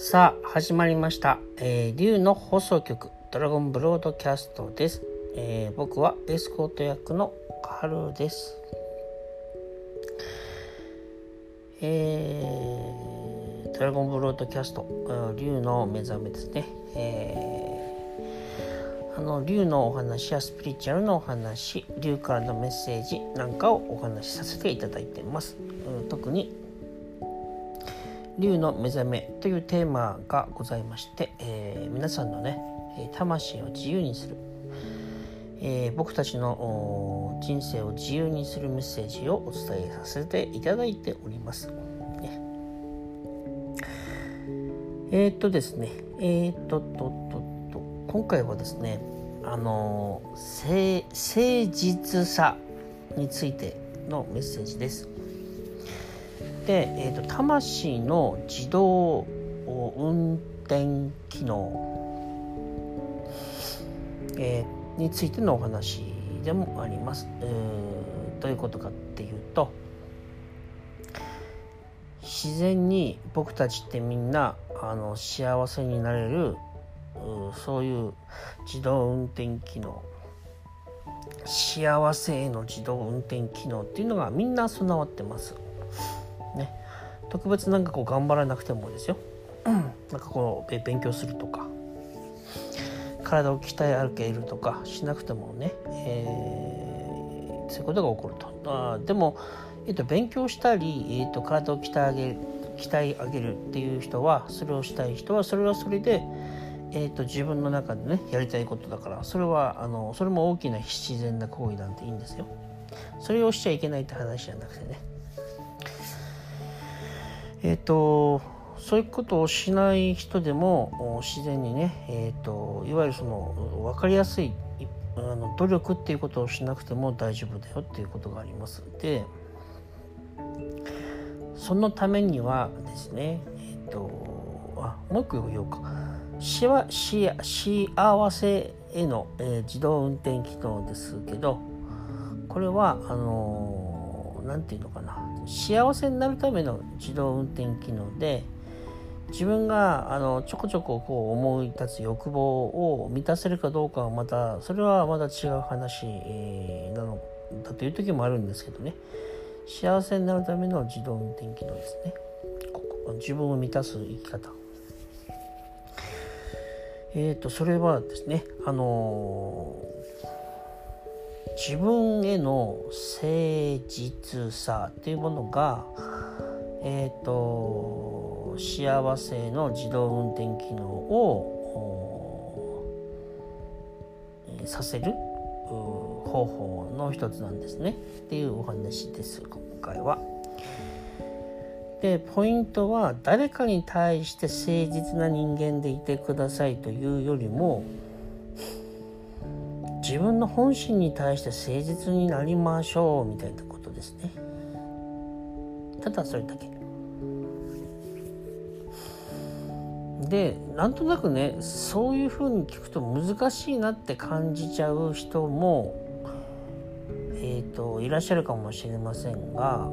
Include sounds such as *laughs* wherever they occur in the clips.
さあ始まりました、えー、竜の放送局ドラゴンブロードキャストです、えー僕はエスコート役のカルです。えードラゴンブロードキャストあ竜の目覚めですね、えーあの竜のお話やスピリチュアルのお話竜からのメッセージなんかをお話しさせていただいています。うん特に竜の目覚めというテーマがございまして、えー皆さんのね魂を自由にする、えー僕たちの人生を自由にするメッセージをお伝えさせていただいております。えーっとですねえーっとととと今回はですねあのー誠実さについてのメッセージです。で、えーと魂の自動運転機能、えーについてのお話でもあります。うどういうことかっていうと自然に僕たちってみんなあの幸せになれるそういう自動運転機能幸せへの自動運転機能っていうのがみんな備わってます。ね、特別なんかこう頑張らなくてもですよ、なんかこうべ勉強するとか。体を鍛え上げるとかしなくてもね、えーそういうことが起こると。あーでも、えっと勉強したり、えっと体を鍛え上げる鍛え上げるっていう人はそれをしたい人はそれはそれで、えっと自分の中でねやりたいことだからそれはあのそれも大きな自然な行為なんていいんですよ。それをしちゃいけないって話じゃなくてねえっ、とそういうことをしない人でも自然にね、えー、といわゆるその分かりやすいあの努力っていうことをしなくても大丈夫だよっていうことがあります。でそのためにはですねえっ、とあもう一個言おうか。しわし幸せへの、えー自動運転機能ですけどこれはあのなんていうのかな。幸せになるための自動運転機能で自分があのちょこちょここう思い立つ欲望を満たせるかどうかはまたそれはまた違う話、えなのだという時もあるんですけどね。幸せになるための自動運転機能ですね。ここ自分を満たす生き方。えーとそれはですねあのー自分への誠実さっていうものがえっ、と幸せの自動運転機能をさせる方法の一つなんですねっていうお話です今回は。でポイントは誰かに対して誠実な人間でいてくださいというよりも自分の本心に対して誠実になりましょうみたいなことですね。ただそれだけ。でなんとなくねそういうふうに聞くと難しいなって感じちゃう人もえー、といらっしゃるかもしれませんが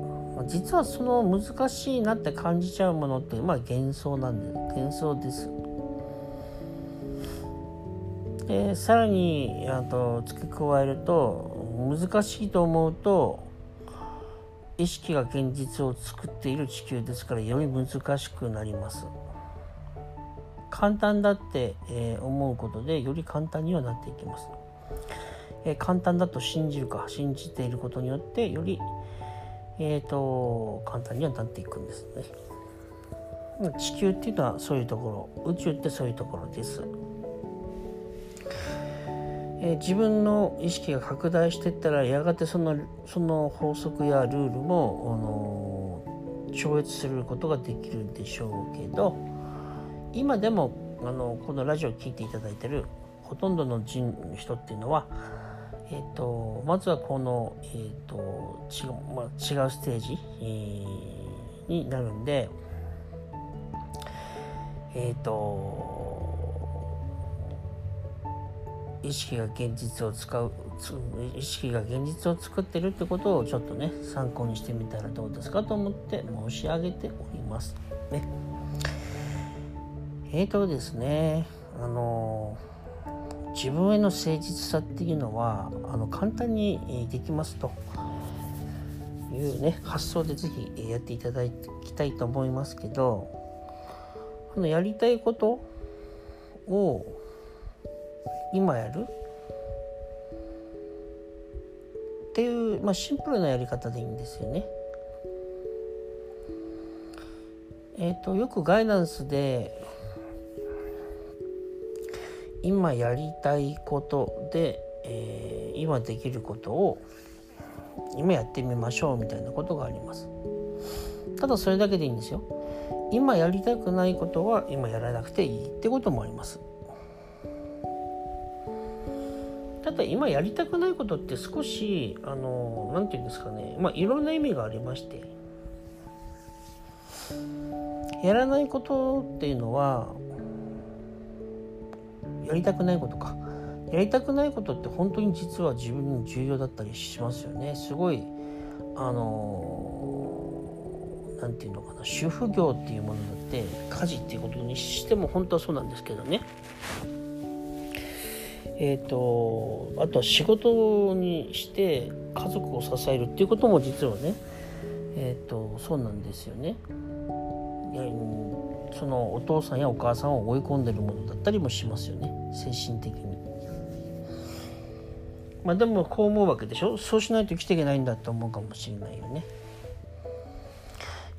実はその難しいなって感じちゃうものってまあ幻想なんで幻想です。でさらにあと付け加えると難しいと思うと意識が現実を作っている地球ですからより難しくなります。簡単だって、えー思うことでより簡単にはなっていきます、えー簡単だと信じるか信じていることによってよりえー、と簡単にはなっていくんですね。地球っていうのはそういうところ宇宙ってそういうところです。え自分の意識が拡大していったらやがてそのその法則やルールも、あの超越することができるでしょうけど今でもあのこのラジオを聴いていただいてるほとんどの人っていうのは、えー、とまずはこの、えー、と違うまあ、違うステージ、えーになるんでえっ、と意識が現実を使う意識が現実を作ってるってことをちょっとね参考にしてみたらどうですかと思って申し上げております。ね。えーとですねあの自分への誠実さっていうのはあの簡単にできますと。いうね発想で是非やっていただきたいと思いますけどあのやりたいことを今やる？っていう、まあ、シンプルなやり方でいいんですよね。えっ、ー、とよくガイダンスで今やりたいことで、えー、今できることを今やってみましょうみたいなことがあります。ただそれだけでいいんですよ。今やりたくないことは今やらなくていいってこともあります。ただ今やりたくないことって少しあの何て言うんですかね。まあいろんな意味がありまして。やらないことっていうのはやりたくないことか。やりたくないことって本当に実は自分に重要だったりしますよね。すごいあの何て言うのかな。主婦業っていうものだって家事っていうことにしても本当はそうなんですけどね。えーと、あとは仕事にして家族を支えるっていうことも実はねえーと、とそうなんですよね。そのお父さんやお母さんを追い込んでるものだったりもしますよね精神的に。まあでもこう思うわけでしょそうしないと生きていけないんだって思うかもしれないよね。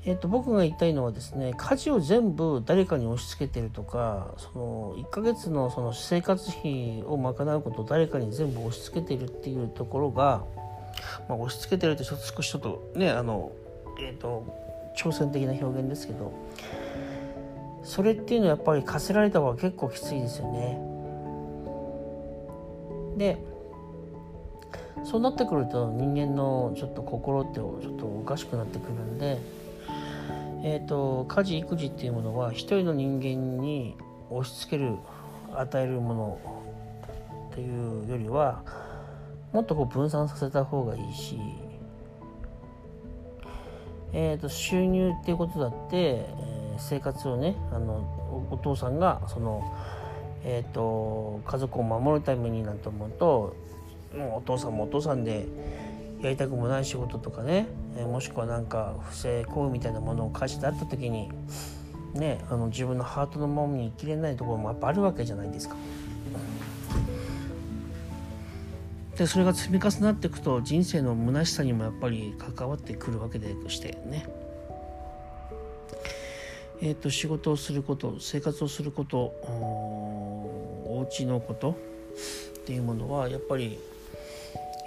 えーと、僕が言いたいのはですね家事を全部誰かに押し付けてるとかその1ヶ月のその生活費を賄うことを誰かに全部押し付けてるっていうところが、まあ、押し付けてるってちょっと少しちょっとねあの、えーと挑戦的な表現ですけどそれっていうのはやっぱり課せられた方が結構きついですよね。でそうなってくると人間のちょっと心ってちょっとおかしくなってくるんで、えーと、家事育児っていうものは一人の人間に押し付ける与えるものっていうよりはもっとこう分散させた方がいいし、えーと、収入っていうことだって、えー、生活をねあのお父さんがその、えーと家族を守るためになんて思うともうお父さんもお父さんでやりたくもない仕事とかね、えもしくはなんか不正行為みたいなものを会社であった時にねあの自分のハートのままに生きれないところもやっぱあるわけじゃないですか。でそれが積み重なっていくと人生の虚しさにもやっぱり関わってくるわけでしてね。えーと、と仕事をすること生活をすることお家のことっていうものはやっぱり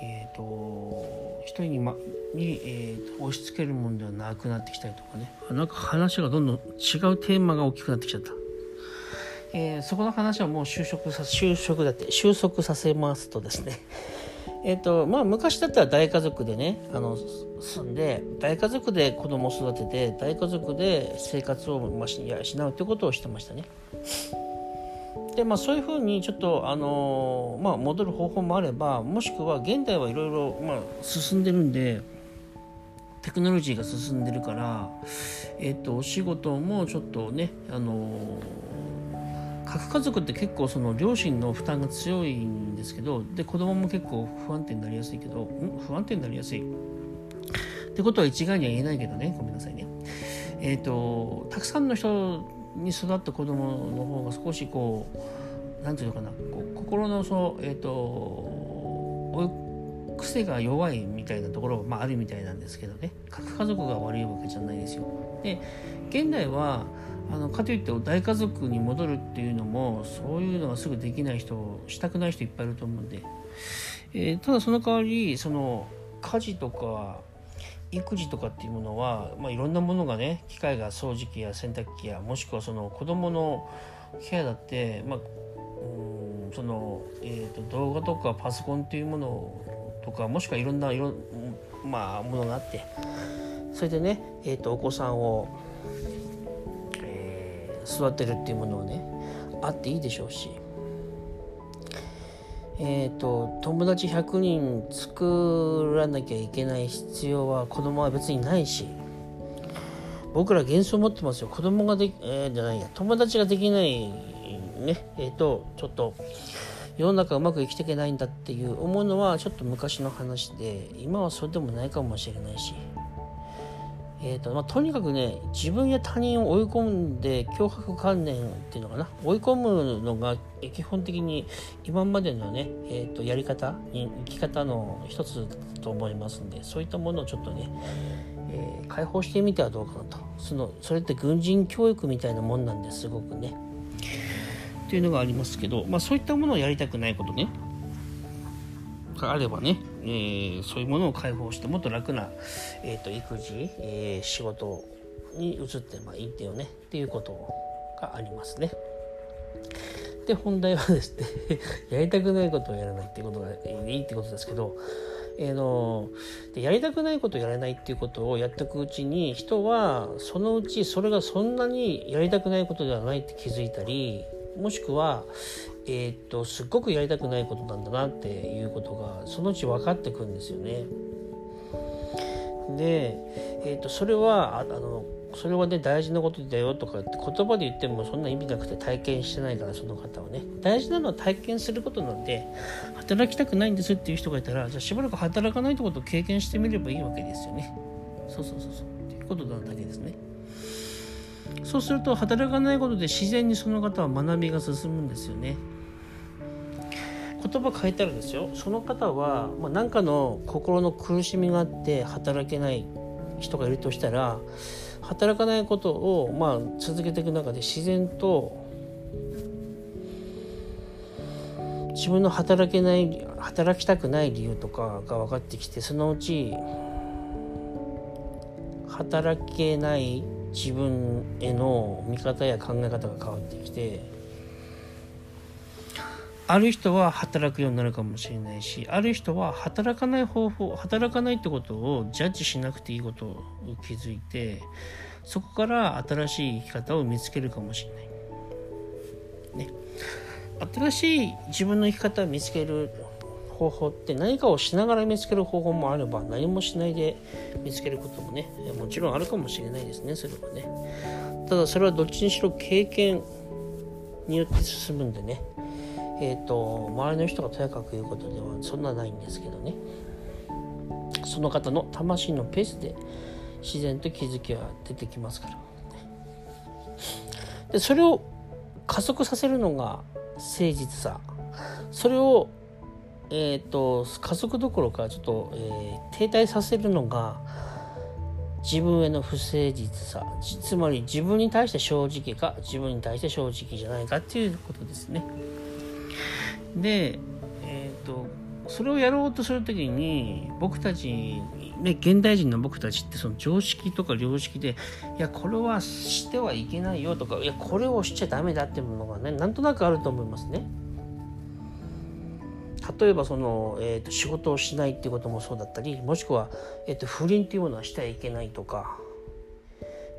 えーと、一人に,、ま、に、えー、押し付けるものではなくなってきたりとかね。なんか話がどんどん違うテーマが大きくなってきちゃった、えー、そこの話はもう就職さ就職だって収束させますとですね。*laughs* えっ、とまあ昔だったら大家族でねあの住んで大家族で子供を育てて大家族で生活を、まあ、養うってことをしてましたね。でまあ、そういうふうにちょっと、あの、まあ、戻る方法もあればもしくは現代はいろいろ進んでるんでテクノロジーが進んでるから、えーと、お仕事もちょっとね、あの、核家族って結構その両親の負担が強いんですけどで子供も結構不安定になりやすいけど不安定になりやすいってことは一概には言えないけどねごめんなさいね。えーとたくさんの人に育った子供の方が少しこう何て言うのかなこう心のそのえっ、ー、と癖が弱いみたいなところが、まあ、あるみたいなんですけどね核家族が悪いわけじゃないですよ。で現代はあのかといって大家族に戻るっていうのもそういうのがすぐできない人したくない人いっぱいいると思うんで、えー、ただその代わりその家事とか育児とかっていうものは、まあ、いろんなものがね機械が掃除機や洗濯機やもしくはその子供のケアだって、まあ、うんその、えーと、動画とかパソコンっていうものとかもしくはいろんないろ、まあ、ものがあってそれでね、えーと、とお子さんを、えー、育てるっていうものをねあっていいでしょうしえーと、友達100人作らなきゃいけない必要は子供は別にないし僕ら幻想持ってますよ。子供ができ、えー、じゃないや。友達ができないね。えっ、ー、とちょっと世の中うまく生きていけないんだっていう思うのはちょっと昔の話で今はそれでもないかもしれないし。えーとまあ、とにかくね自分や他人を追い込んで脅迫観念っていうのかな。追い込むのが基本的に今までのね、えーと、やり方生き方の一つだと思いますんでそういったものをちょっとね、えー、解放してみてはどうかなと。そのそれって軍人教育みたいなもんなんですごくね。っていうのがありますけど、まあ、そういったものをやりたくないことね。があればね、えー、そういうものを解放してもっと楽な、えーと、育児、えー、仕事に移ってまあいいってよねっていうことがありますね。で本題はですね *laughs* やりたくないことをやらないっていうことがいいってことですけど、えーのでやりたくないことをやらないっていうことをやっていくうちに人はそのうちそれがそんなにやりたくないことではないって気づいたりもしくは、えー、っとすっごくやりたくないことなんだなっていうことがそのうち分かってくるんですよね。で、えー、っとそれはあのそれはね大事なことだよとかって言葉で言ってもそんな意味なくて体験してないからその方はね。大事なのは体験することなんで働きたくないんですっていう人がいたらじゃあしばらく働かないってことを経験してみればいいわけですよね。そうそうそうそう。っていうことなだけですね。そうすると働かないことで自然にその方は学びが進むんですよね。言葉変えたらですよ。その方は、まあ、何かの心の苦しみがあって働けない人がいるとしたら働かないことを、まあ、続けていく中で自然と自分の働けない働きたくない理由とかが分かってきてそのうち働けない自分への見方や考え方が変わってきてある人は働くようになるかもしれないしある人は働かない方法働かないってことをジャッジしなくていいことを気づいてそこから新しい生き方を見つけるかもしれない。ね、新しい自分の生き方を見つける方法って何かをしながら見つける方法もあれば何もしないで見つけることもねもちろんあるかもしれないですねそれはね。ただそれはどっちにしろ経験によって進むんでね。えーと、周りの人がとやかく言うことではそんなないんですけどね。その方の魂のペースで自然と気づきは出てきますから。でそれを加速させるのが誠実さ。それを、えーと、加速どころかちょっと、えー、停滞させるのが自分への不誠実さ。つまり自分に対して正直か自分に対して正直じゃないかっていうことですね。で、えーと、それをやろうとする時に僕たち、ね、現代人の僕たちってその常識とか良識でいやこれはしてはいけないよとかいやこれをしちゃダメだっていうものがねなんとなくあると思いますね。例えばその、えーと、仕事をしないっていうこともそうだったりもしくは、えーと、不倫っていうものはしてはいけないとか、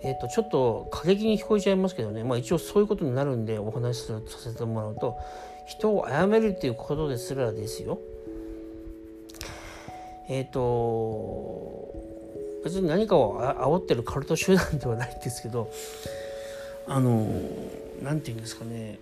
えーと、ちょっと過激に聞こえちゃいますけどね、まあ、一応そういうことになるんでお話しさせてもらうと人を殺めるっていうことですらですよ。えっ、ー、と別に何かをあ煽ってるカルト集団ではないんですけどあの何て言うんですかね。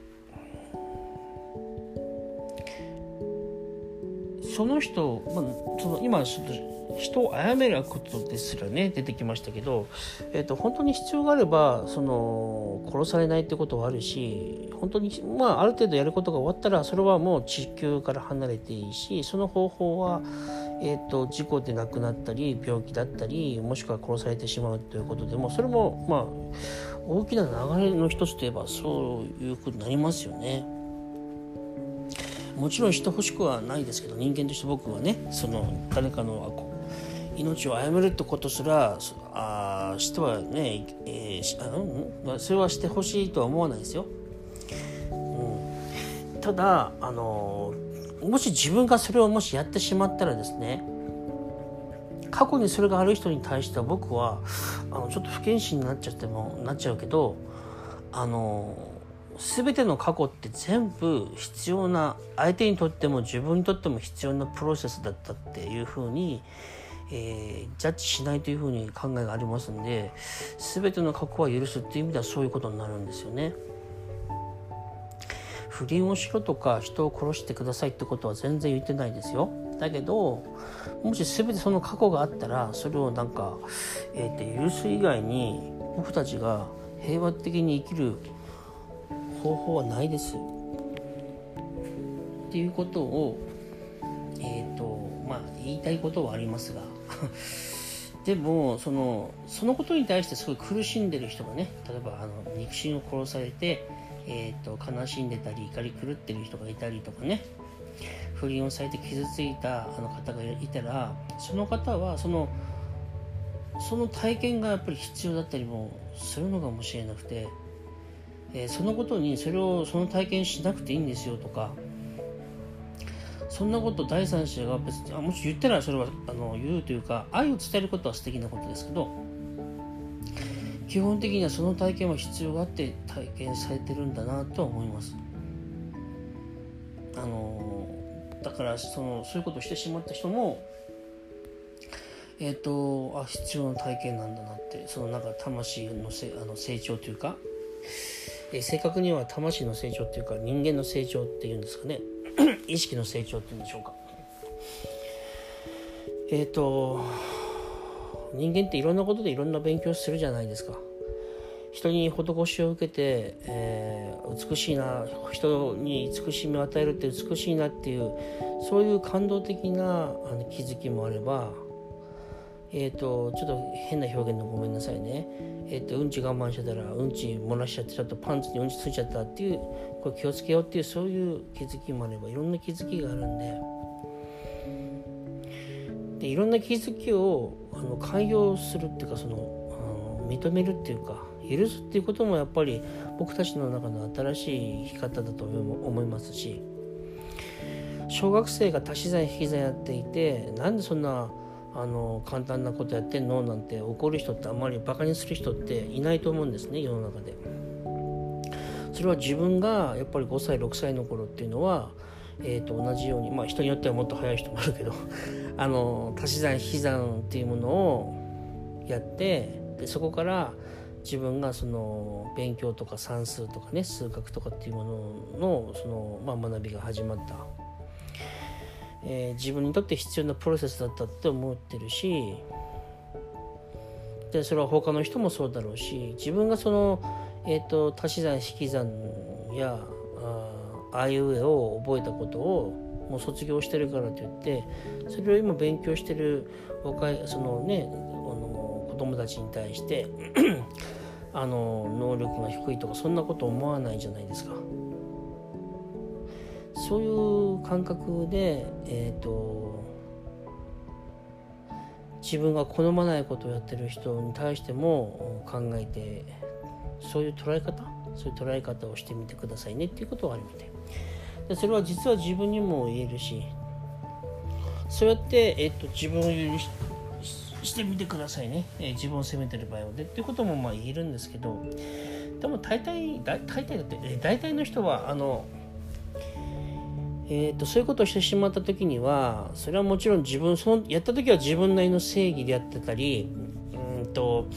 その人、まあ、その今ちょっと人を殺めることですらね出てきましたけど、えーと、本当に必要があればその殺されないってことはあるし本当に、まあ、ある程度やることが終わったらそれはもう地球から離れていいしその方法は、えーと、事故で亡くなったり病気だったりもしくは殺されてしまうということでもそれもまあ大きな流れの一つといえばそういうことになりますよね。もちろんしてほしくはないですけど人間として僕はねその誰かの命を殺めるってことすらあしてはね、えー、あのそれはしてほしいとは思わないですよ。うん、ただあのもし自分がそれをもしやってしまったらですね過去にそれがある人に対しては僕はあのちょっと不謹慎になっちゃってもなっちゃうけどあの全ての過去って全部必要な相手にとっても自分にとっても必要なプロセスだったっていうふうにえー、ジャッジしないというふうに考えがありますんで全ての過去は許すっていう意味ではそういうことになるんですよね。不倫をしろとか人を殺してくださいってことは全然言ってないですよ。だけどもし全てその過去があったらそれをなんか、えー、と許す以外に僕たちが平和的に生きる方法はないです。っていうことをえ、ー、とまあ言いたいことはありますが *laughs* でもそのそのことに対してすごい苦しんでる人がね例えばあの肉親を殺されて、えーと、悲しんでたり怒り狂ってる人がいたりとかね不倫をされて傷ついたあの方がいたらその方はそのその体験がやっぱり必要だったりもするのかもしれなくて、えー、そのことにそれをその体験しなくていいんですよとかそんなこと第三者が別にあもし言ったらそれはあの言うというか愛を伝えることは素敵なことですけど基本的にはその体験は必要があって体験されてるんだなとは思います。あのだからそのそういうことをしてしまった人もえっ、ー、とあ必要な体験なんだなってそのなんか魂のせあの成長というか、えー、正確には魂の成長っていうか人間の成長っていうんですかね。*clears throat* 意識の成長っていうんでしょうか。えっ、ー、と人間っていろんなことでいろんな勉強するじゃないですか。人に施しを受けて、えー、美しいな人に慈しみを与えるって美しいなっていうそういう感動的なあの気づきもあればえっ、ー、とちょっと変な表現のごめんなさいね。えっ、ー、とうんち我慢してたらうんち漏らしちゃってちょっとパンツにうんちついちゃったっていうこれ気をつけようっていうそういう気づきもあればいろんな気づきがあるんで。でいろんな気づきをあの寛容するっていうかその認めるっていうか許すっていうこともやっぱり僕たちの中の新しい生き方だと思いますし小学生が足し算引き算やっていてなんでそんなあの簡単なことやってんのなんて怒る人ってあんまりバカにする人っていないと思うんですね世の中で。それは自分がやっぱり5歳6歳の頃っていうのは、えー、と同じようにまあ人によってはもっと早い人もあるけど *laughs* あの足し算引き算っていうものをやってでそこから自分がその勉強とか算数とかね数学とかっていうもののその、まあ、学びが始まった、えー、自分にとって必要なプロセスだったって思ってるしでそれは他の人もそうだろうし自分がその、えーと、足し算引き算やああいうえを覚えたことをもう卒業してるからといってそれを今勉強してる若いそのねあの子供たちに対して *clears throat* あの能力が低いとかそんなこと思わないじゃないですか。そういう感覚で、えーと、自分が好まないことをやってる人に対しても考えてそういう捉え方そういう捉え方をしてみてくださいねっていうことはあるみたい。でそれは実は自分にも言えるしそうやって、えーと、自分を許ししてみてくださいね、えー、自分を責めてる場合はでっていうこともまあ言えるんですけどでも大体大体だって、えー、大体の人はあのえーと、そういうことをしてしまった時にはそれはもちろん自分そのやった時は自分なりの正義でやってたりうんと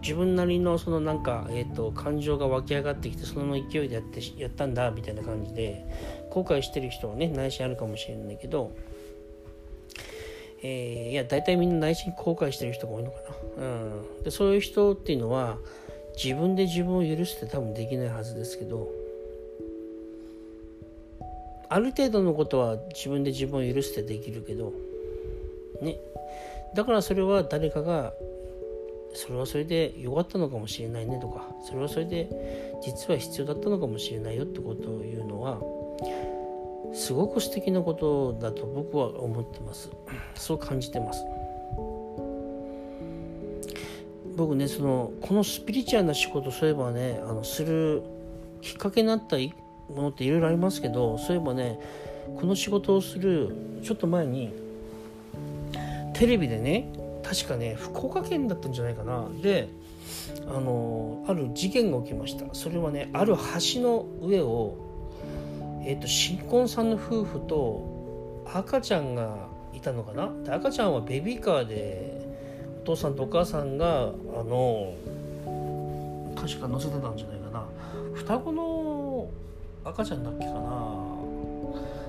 自分なりのそのなんか、えーと、感情が湧き上がってきてその勢いでやってやったんだみたいな感じで後悔してる人はね内心あるかもしれないけどえー、いや大体みんな内心後悔してる人が多いのかな、うん、でそういう人っていうのは自分で自分を許して多分できないはずですけどある程度のことは自分で自分を許してできるけどね。だからそれは誰かがそれはそれで良かったのかもしれないねとかそれはそれで実は必要だったのかもしれないよってことを言うのはすごく素敵なことだと僕は思ってます。そう感じてます。僕ねそのこのスピリチュアルな仕事そういえばねあのするきっかけになったものっていろいろありますけどそういえばねこの仕事をするちょっと前にテレビでね確かね福岡県だったんじゃないかな。であのある事件が起きました。それはねある橋の上をえーと、新婚さんの夫婦と赤ちゃんがいたのかな。で赤ちゃんはベビーカーでお父さんとお母さんがあの確か乗せてたんじゃないかな。双子の赤ちゃんだっけかな。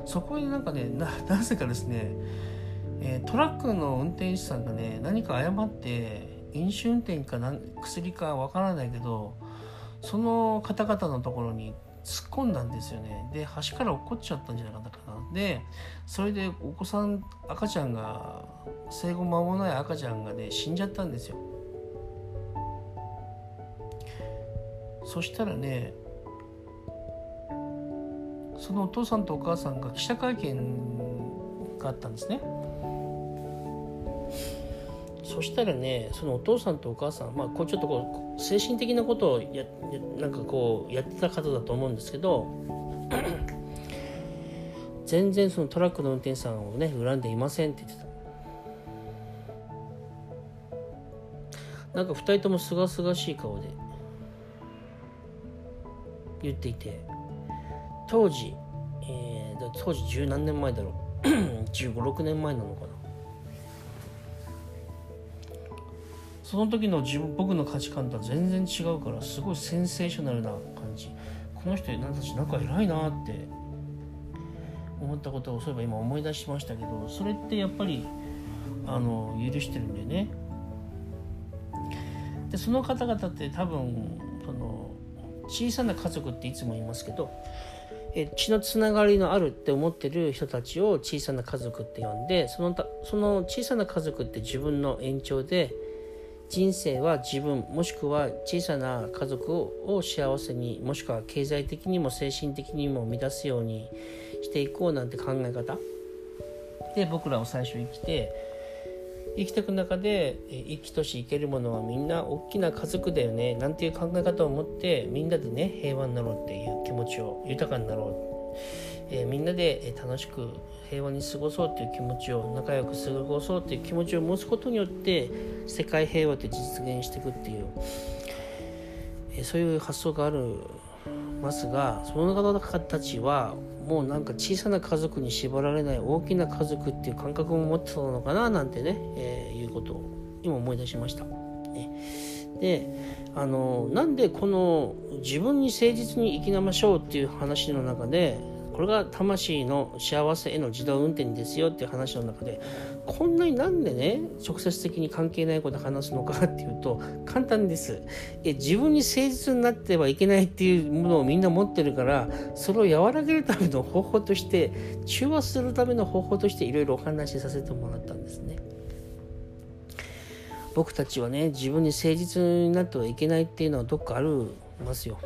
そこになんかね *laughs* なぜかですね、えー、トラックの運転手さんがね何か誤って飲酒運転かな薬かわからないけどその方々のところに突っ込んだんですよね。で橋から落っこっちゃったんじゃなかったかな。でそれでお子さん赤ちゃんが生後間もない赤ちゃんがね死んじゃったんですよ。そしたらねそのお父さんとお母さんが記者会見があったんですね。そしたらねそのお父さんとお母さんまあこうちょっとこう精神的なことをやなんかこうやってた方だと思うんですけど *clears throat* 全然そのトラックの運転手さんをね恨んでいませんって言ってた。なんか2人ともすがすがしい顔で言っていて。当時、えー、当時十何年前だろう。1 5 6年前なのかな。その時の自分僕の価値観とは全然違うからすごいセンセーショナルな感じ。この人たち仲偉いなって思ったことをそういえば今思い出しましたけどそれってやっぱりあの許してるんでね。でその方々って多分その小さな家族っていつも言いますけどえ血のつながりのあるって思ってる人たちを小さな家族って呼んでそのその小さな家族って自分の延長で人生は自分もしくは小さな家族を幸せにもしくは経済的にも精神的にも満たすようにしていこうなんて考え方。で僕らを最初生きて生きていく中で生きとし生けるものはみんな大きな家族だよねなんていう考え方を持ってみんなでね平和になろうっていう気持ちを豊かになろう、えー、みんなで楽しく平和に過ごそうっていう気持ちを仲良く過ごそうっていう気持ちを持つことによって世界平和って実現していくっていう、えー、そういう発想があるますがその方たちはもうなんか小さな家族に縛られない大きな家族っていう感覚を持ってたのかななんてね、えー、いうことを今思い出しました。ね、であのなんでこの自分に誠実に生きなましょうっていう話の中でこれが魂の幸せへの自動運転ですよっていう話の中でこんなになんでね直接的に関係ないこと話すのかっていうと簡単です。え自分に誠実になってはいけないっていうものをみんな持ってるからそれを和らげるための方法として中和するための方法としていろいろお話しさせてもらったんですね。僕たちはね自分に誠実になってはいけないっていうのはどっかあるますよ。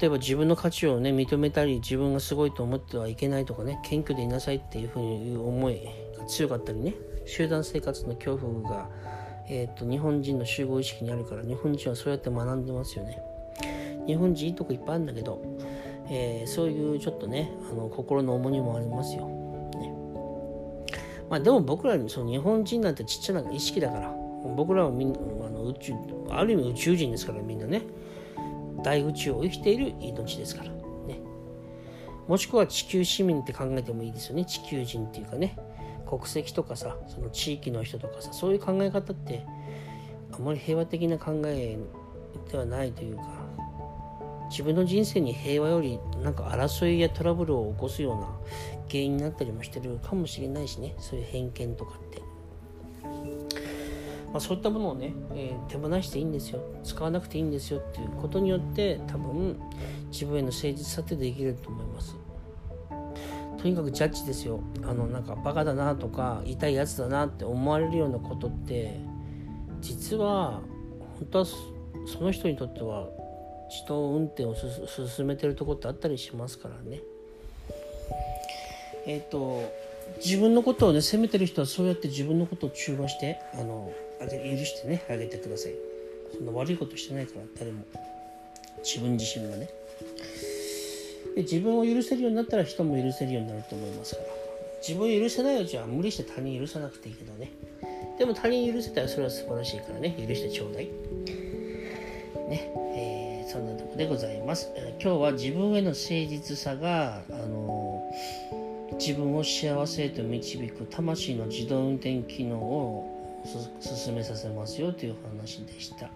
例えば自分の価値をね認めたり自分がすごいと思ってはいけないとかね謙虚でいなさいっていうふうに思いが強かったりね集団生活の恐怖が、えーと、日本人の集合意識にあるから日本人はそうやって学んでますよね。日本人いいとこいっぱいあるんだけど、えー、そういうちょっとねあの心の重荷もありますよ、ね、まあでも僕らにその日本人なんてちっちゃな意識だから僕らはみんあの宇宙ある意味宇宙人ですからみんなね。大宇宙を生きている命ですから。ね。もしくは地球市民って考えてもいいですよね。地球人っていうかね。国籍とかさ、その地域の人とかさ、そういう考え方って、あまり平和的な考えではないというか、自分の人生に平和よりなんか争いやトラブルを起こすような原因になったりもしてるかもしれないしねそういう偏見とかってまあ、そういったものをね、えー、手放していいんですよ。使わなくていいんですよ。っていうことによって多分自分への誠実さってできると思います。とにかくジャッジですよ。あのなんかバカだなとか痛いやつだなって思われるようなことって実は本当はその人にとっては自動運転を進めてるとこってあったりしますからね。えっ、ー、と自分のことをね責めてる人はそうやって自分のことを中和してあの許してねあげてください。そんな悪いことしてないから誰も。自分自身がね。で自分を許せるようになったら人も許せるようになると思いますから。自分を許せないうちは無理して他人許さなくていいけどね。でも他人許せたらそれは素晴らしいからね。許してちょうだい。ね。えー、そんなとこでございます、えー、今日は自分への誠実さがあのー自分を幸せへと導く魂の自動運転機能を進めさせますよという話でした。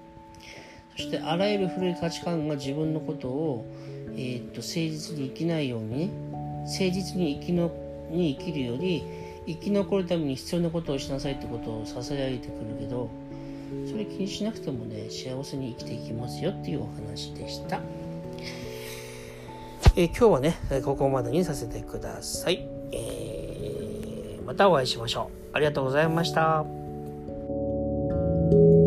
そしてあらゆる古い価値観が自分のことを、えー、っと誠実に生きないようにね誠実に生きのに生きるより生き残るために必要なことをしなさいってことをささやいてくるけどそれ気にしなくてもね幸せに生きていきますよっていうお話でした、え、今日はねここまでにさせてください、えー、またお会いしましょう。ありがとうございました。Thank you.